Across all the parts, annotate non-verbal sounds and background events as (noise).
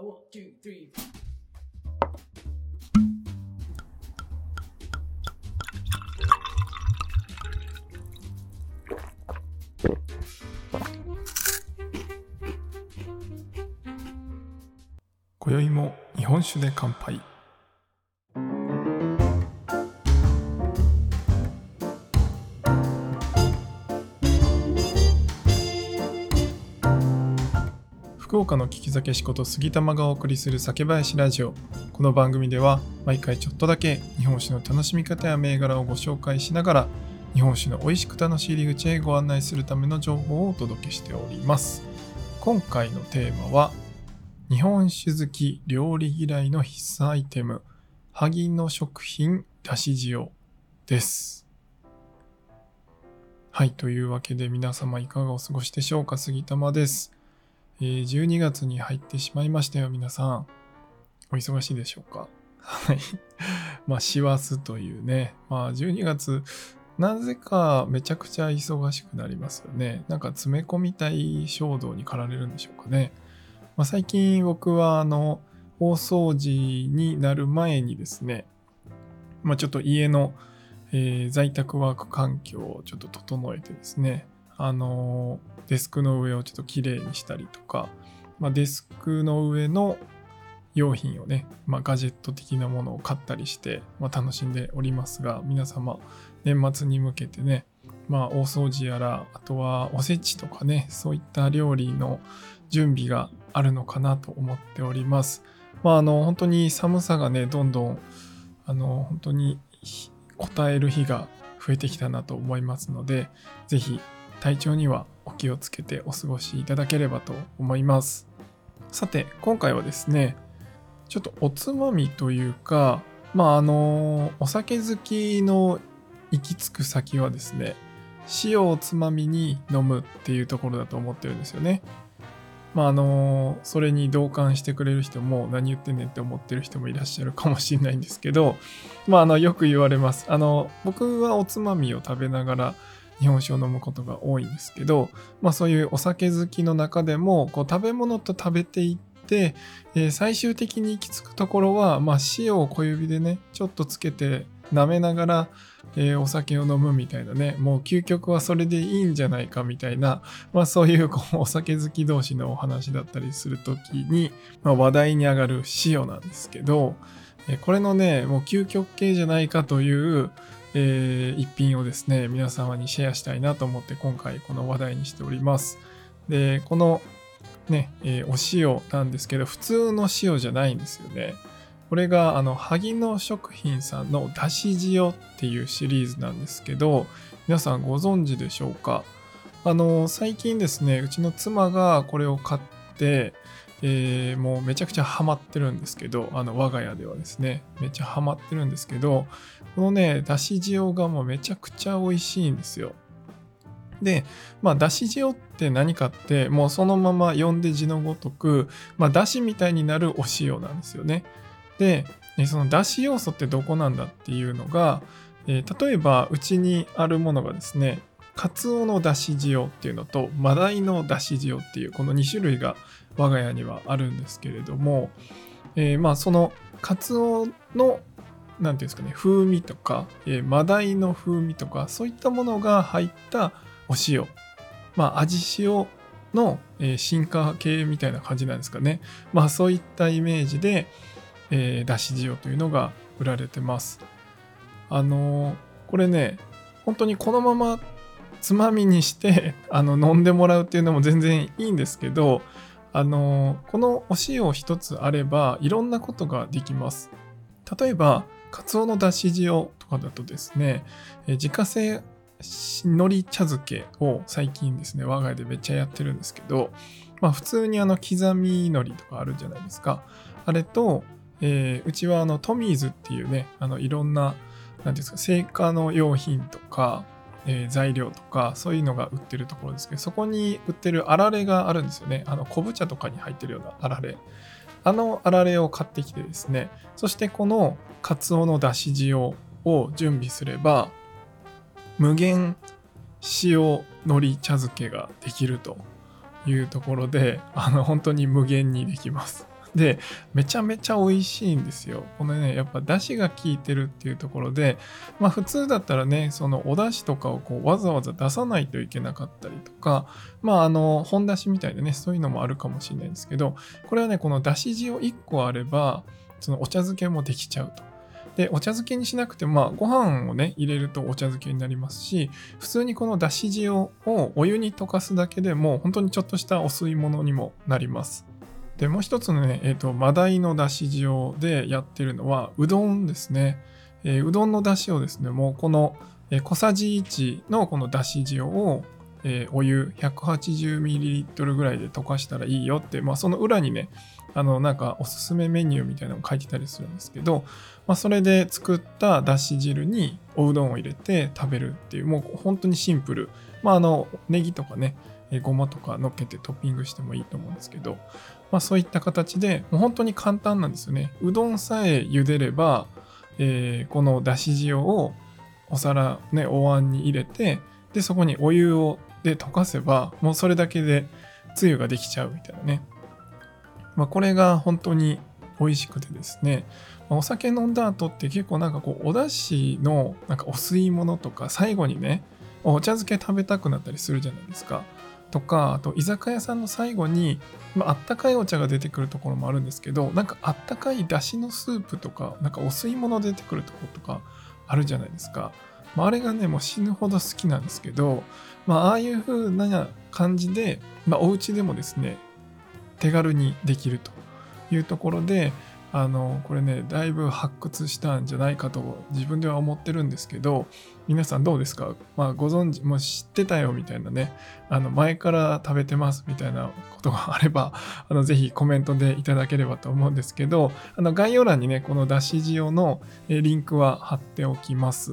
A one, two, three. 今宵も日本酒で乾杯福岡の聞き酒師こと杉玉がお送りする酒林ラジオ。この番組では毎回ちょっとだけ日本酒の楽しみ方や銘柄をご紹介しながら日本酒の美味しく楽しい入り口へご案内するための情報をお届けしております。今回のテーマは日本酒好き料理嫌いの必須アイテム萩の食品だし塩です。はいというわけで皆様いかがお過ごしでしょうか？杉玉です。えー12月に入ってしまいましたよ、皆さん。お忙しいでしょうか？(laughs) はい。まあ、師走というね。まあ、12月、なぜかめちゃくちゃ忙しくなりますよね。なんか詰め込みたい衝動に駆られるんでしょうかね。まあ、最近僕は、あの、大掃除になる前にですね、まあ、ちょっと家の、えー在宅ワーク環境をちょっと整えてですね、あのデスクの上をちょっときれいにしたりとか、まあ、デスクの上の用品をね、まあ、ガジェット的なものを買ったりして、まあ、楽しんでおりますが皆様年末に向けてね、まあ、大掃除やらあとはおせちとかねそういった料理の準備があるのかなと思っております。まあ、あの本当に寒さがねどんどんあの本当に応える日が増えてきたなと思いますのでぜひ体調にはお気をつけてお過ごしいただければと思います。さて、今回はですね、ちょっとおつまみというか、まああの、お酒好きの行き着く先はですね、塩をつまみに飲むっていうところだと思ってるんですよね。まああの、それに同感してくれる人も何言ってんねんって思ってる人もいらっしゃるかもしれないんですけど、まああの、よく言われます。あの、僕はおつまみを食べながら日本酒を飲むことが多いんですけど、まあ、そういうお酒好きの中でもこう食べ物と食べていって、えー最終的に行き着くところは、まあ、塩を小指でねちょっとつけて舐めながら、えーお酒を飲むみたいなねもう究極はそれでいいんじゃないかみたいな、まあ、そういうこうお酒好き同士のお話だったりする時に、まあ、話題に上がる塩なんですけど、えーこれのねもう究極系じゃないかというえー一品をですね皆様にシェアしたいなと思って今回この話題にしております。でこのね、えーお塩なんですけど普通の塩じゃないんですよね。これがあの萩野食品さんのだし塩っていうシリーズなんですけど皆さんご存知でしょうか？あの最近ですねうちの妻がこれを買ってえーもうめちゃくちゃハマってるんですけどあの我が家ではですね。めっちゃハマってるんですけどこのねだし塩がもうめちゃくちゃ美味しいんですよ。でまあだし塩って何かってもうそのまま読んで字のごとくまあだしみたいになるお塩なんですよね。でそのだし要素ってどこなんだっていうのが、えー例えばうちにあるものがですねカツオのだし塩っていうのとマダイのだし塩っていうこの2種類が我が家にはあるんですけれども、えーまあそのカツオのなんていうんですかね風味とか、えーマダイの風味とかそういったものが入ったお塩まあ味塩の、えー進化系みたいな感じなんですかね。まあそういったイメージで、えーだし塩というのが売られてます。あのーこれね本当にこのままつまみにしてあの飲んでもらうっていうのも全然いいんですけどあのこのお塩一つあればいろんなことができます。例えばカツオのだし塩とかだとですねえ自家製海苔茶漬けを最近ですね我が家でめっちゃやってるんですけどまあ普通にあの刻み海苔とかあるじゃないですか。あれと、えーうちはあのトミーズっていうねあのいろんななんですか製菓の用品とかえー材料とかそういうのが売ってるところですけどそこに売ってるあられがあるんですよね。あの昆布茶とかに入ってるようなあられ。あのあられを買ってきてですね。そしてこのカツオのだし塩を準備すれば無限塩海苔茶漬けができるというところであの本当に無限にできます。で、めちゃめちゃ美味しいんですよ。このね、やっぱ出汁が効いてるっていうところで、まあ普通だったらね、そのお出汁とかをこうわざわざ出さないといけなかったりとか、まああの、本出汁みたいでね、そういうのもあるかもしれないんですけど、これはね、この出汁塩1個あれば、そのお茶漬けもできちゃうと。で、お茶漬けにしなくて、まあ、ご飯をね、入れるとお茶漬けになりますし、普通にこのだし塩をお湯に溶かすだけでも、本当にちょっとしたお吸い物にもなります。で、もう一つのね、え、ー、と、マダイのだし塩でやってるのは、うどんですね。えー、うどんのだしをですね、もうこの、小さじ1のこのだし塩を、えー、お湯 180ml ぐらいで溶かしたらいいよって、まあ、その裏にね、あの、なんかおすすめメニューみたいなのを書いてたりするんですけど、まあ、それで作っただし汁におうどんを入れて食べるっていう、もう本当にシンプル。まあ、あの、ネギとかね、ごまとか乗っけてトッピングしてもいいと思うんですけど、まあ、そういった形で、もう本当に簡単なんですよね。うどんさえ茹でれば、えー、このだし塩をお皿、ね、お椀に入れて、で、そこにお湯をで溶かせば、もうそれだけでつゆができちゃうみたいなね。まあ、これが本当に美味しくてですね、まあ、お酒飲んだ後って結構なんかこうお出汁のなんかお吸い物とか最後にねお茶漬け食べたくなったりするじゃないですか。とかあと居酒屋さんの最後に、まあったかいお茶が出てくるところもあるんですけどなんかあったかいだしのスープとかなんかお吸い物出てくるところとかあるじゃないですか。まあ、あれがねもう死ぬほど好きなんですけど、まあ、ああいう風な感じで、まあ、お家でもですね手軽にできるというところであのこれねだいぶ発掘したんじゃないかと自分では思ってるんですけど皆さんどうですか、まあ、ご存知もう知ってたよみたいなねあの前から食べてますみたいなことがあれば (laughs) あのぜひコメントでいただければと思うんですけどあの概要欄にねこのだし塩のリンクは貼っておきます。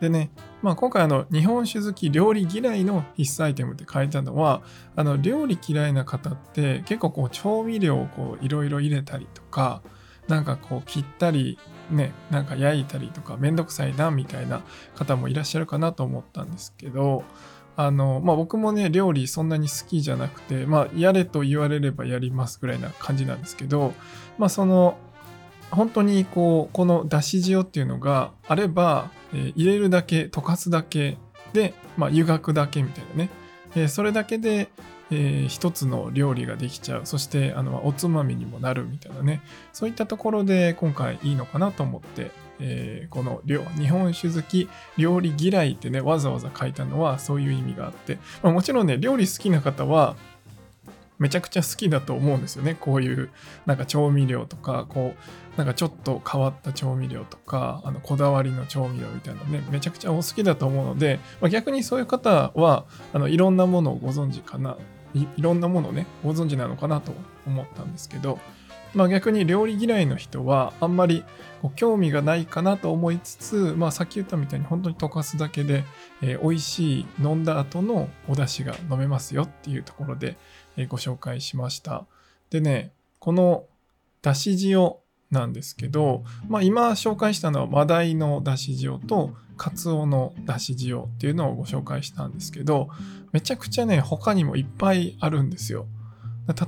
でね、まあ、今回あの日本酒好き料理嫌いの必須アイテムって書いたのはあの料理嫌いな方って結構こう調味料をいろいろ入れたりとかなんかこう切ったりねなんか焼いたりとかめんどくさいなみたいな方もいらっしゃるかなと思ったんですけどあのまあ僕もね料理そんなに好きじゃなくてまあやれと言われればやりますぐらいな感じなんですけどまあその本当にこうこのだし塩っていうのがあれば、えー、入れるだけ溶かすだけで、まあ、湯がくだけみたいなね、えー、それだけで、えー、一つの料理ができちゃう。そしてあのおつまみにもなるみたいなね。そういったところで今回いいのかなと思って、えー、この日本酒好き料理嫌いってねわざわざ書いたのはそういう意味があって、まあ、もちろんね料理好きな方はめちゃくちゃ好きだと思うんですよね。こういうなんか調味料とか、こうなんかちょっと変わった調味料とか、あのこだわりの調味料みたいなね、めちゃくちゃお好きだと思うので、まあ、逆にそういう方はあのいろんなものをご存知かない、ろんなものをね、ご存知なのかなと思ったんですけど、まあ、逆に料理嫌いの人はあんまり興味がないかなと思いつつ、まあ、さっき言ったみたいに本当に溶かすだけで、えー、美味しい飲んだ後のお出汁が飲めますよっていうところで、えー、ご紹介しました。でね、このだし塩なんですけど、まあ、今紹介したのはマダイのだし塩とカツオのだし塩っていうのをご紹介したんですけどめちゃくちゃね他にもいっぱいあるんですよ。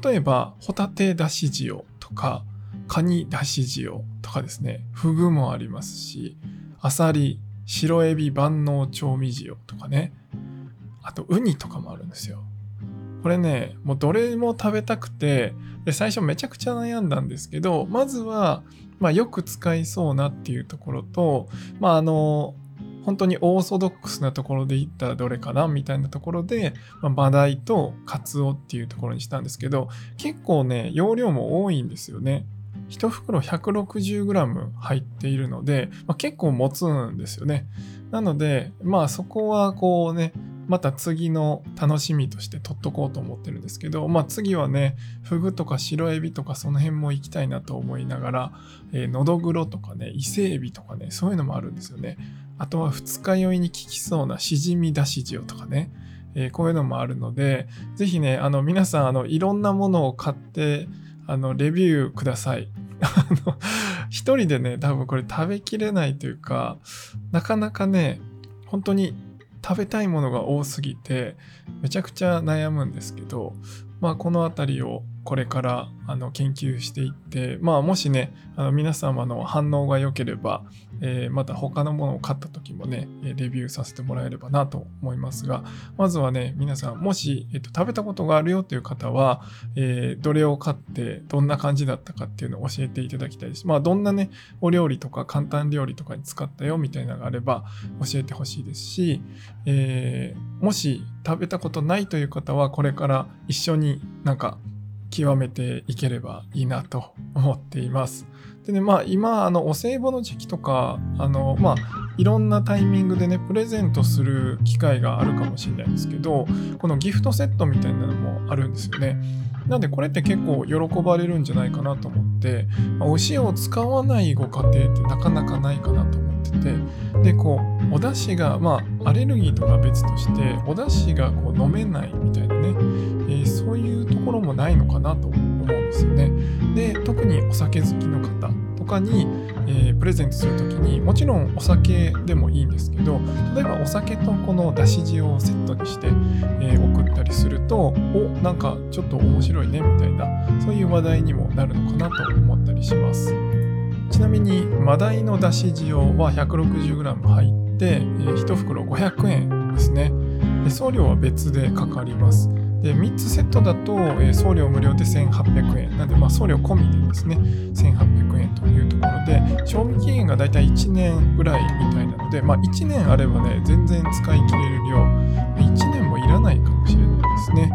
例えばホタテだし塩とか、カニだし塩とかですね、フグもありますし、アサリ、白エビ万能調味塩とかね、あとウニとかもあるんですよ。これね、もうどれも食べたくて、で最初めちゃくちゃ悩んだんですけど、まずは、まあ、よく使いそうなっていうところと、まあ、あの、本当にオーソドックスなところで言ったらどれかなみたいなところで、まあ、マダイとカツオっていうところにしたんですけど、結構ね、容量も多いんですよね。1袋 160g 入っているので、まあ、結構持つんですよね。なので、まあそこはこうね、また次の楽しみとして取っとこうと思ってるんですけど、まあ次はね、フグとか白エビとかその辺も行きたいなと思いながら、えー、のどぐろとかね、伊勢エビとかね、そういうのもあるんですよね。あとは二日酔いに効きそうなしじみだし塩とかね、えー、こういうのもあるので、ぜひね、あの皆さん、あのいろんなものを買って、あのレビューください。(laughs) 一人でね、多分これ食べきれないというか、なかなかね、本当に食べたいものが多すぎてめちゃくちゃ悩むんですけど、まあ、この辺りをこれからあの研究していって、まあ、もしねあの皆様の反応が良ければ、えー、また他のものを買った時もねレビューさせてもらえればなと思いますがまずはね皆さんもし、えっと、食べたことがあるよという方は、えー、どれを買ってどんな感じだったかっていうのを教えていただきたいです。まあどんなねお料理とか簡単料理とかに使ったよみたいなのがあれば教えてほしいですし、えー、もし食べたことないという方はこれから一緒になんか極めていければいいなと思っています。でね、まあ今、あの、お歳暮の時期とか、あの、まあ、いろんなタイミングでね、プレゼントする機会があるかもしれないんですけど、このギフトセットみたいなのもあるんですよね。なんでこれって結構喜ばれるんじゃないかなと思って、まあ、お塩を使わないご家庭ってなかなかないかなと思ってて、で、こう、お出汁が、まあ、アレルギーとか別として、お出汁がこう飲めないみたいなね、なと思うんですよね。で、特にお酒好きの方とかに、えー、プレゼントする時にもちろんお酒でもいいんですけど例えばお酒とこのだし塩をセットにして、えー、送ったりするとおなんかちょっと面白いねみたいなそういう話題にもなるのかなと思ったりします。ちなみにマダイのだし塩は 160g 入って、え、1袋500円ですね。で送料は別でかかります。で3つセットだと、え、送料無料で1800円。なんで、まあ、送料込みでですね1800円というところで賞味期限がだいたい1年ぐらいみたいなので、まあ、1年あればね全然使い切れる量1年もいらないかもしれないですね。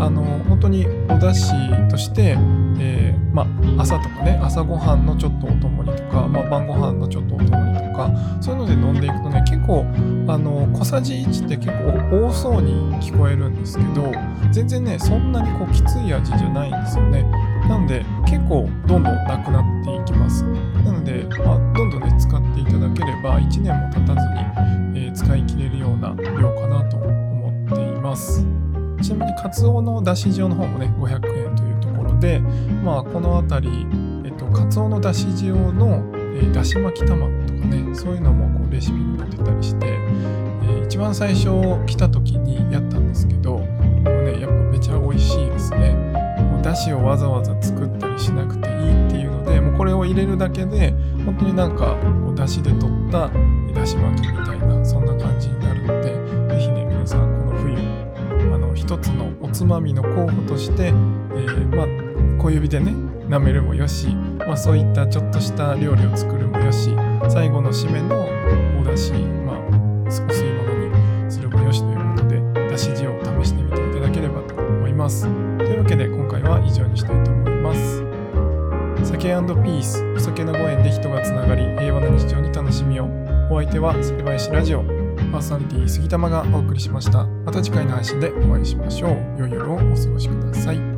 あの本当にお出汁として、えー、まあ、朝とかね朝ごはんのちょっとお供にとか、まあ、晩ご飯のちょっとお供にとかそういうので飲んでいくとね結構あの小さじ1って結構多そうに聞こえるんですけど全然ねそんなにこうきつい味じゃないんですよね。なので結構どんどんなくなっていきます。なので、まあ、どんどんね使っていただければ1年も経たずに、えー、使い切れるような量かなと思っています。ちなみにカツオのだし塩の方もね500円というところでまあこの辺りえっとカツオのだし塩の、え、だし巻き卵とかねそういうのもこうレシピに載ってたりして、え、一番最初来た時にやったんですけどもねやっぱめちゃ美味しいですね。もうだしをわざわざ作ったりしなくていいっていうのでもうこれを入れるだけで本当になんかこうだしで取っただし巻きみたいなまみの候補として、えー、まあ小指でね舐めるもよし、まあ、そういったちょっとした料理を作るもよし最後の締めのおだし、まあ、お吸い物にするもよしということでだし塩を試してみていただければと思います。というわけで今回は以上にしたいと思います。酒ピースお酒のご縁で人がつながり平和な日常に楽しみを。お相手は酒林ラジオ。パーソナリティ杉玉がお送りしました。また次回の配信でお会いしましょう。良い夜をお過ごしください。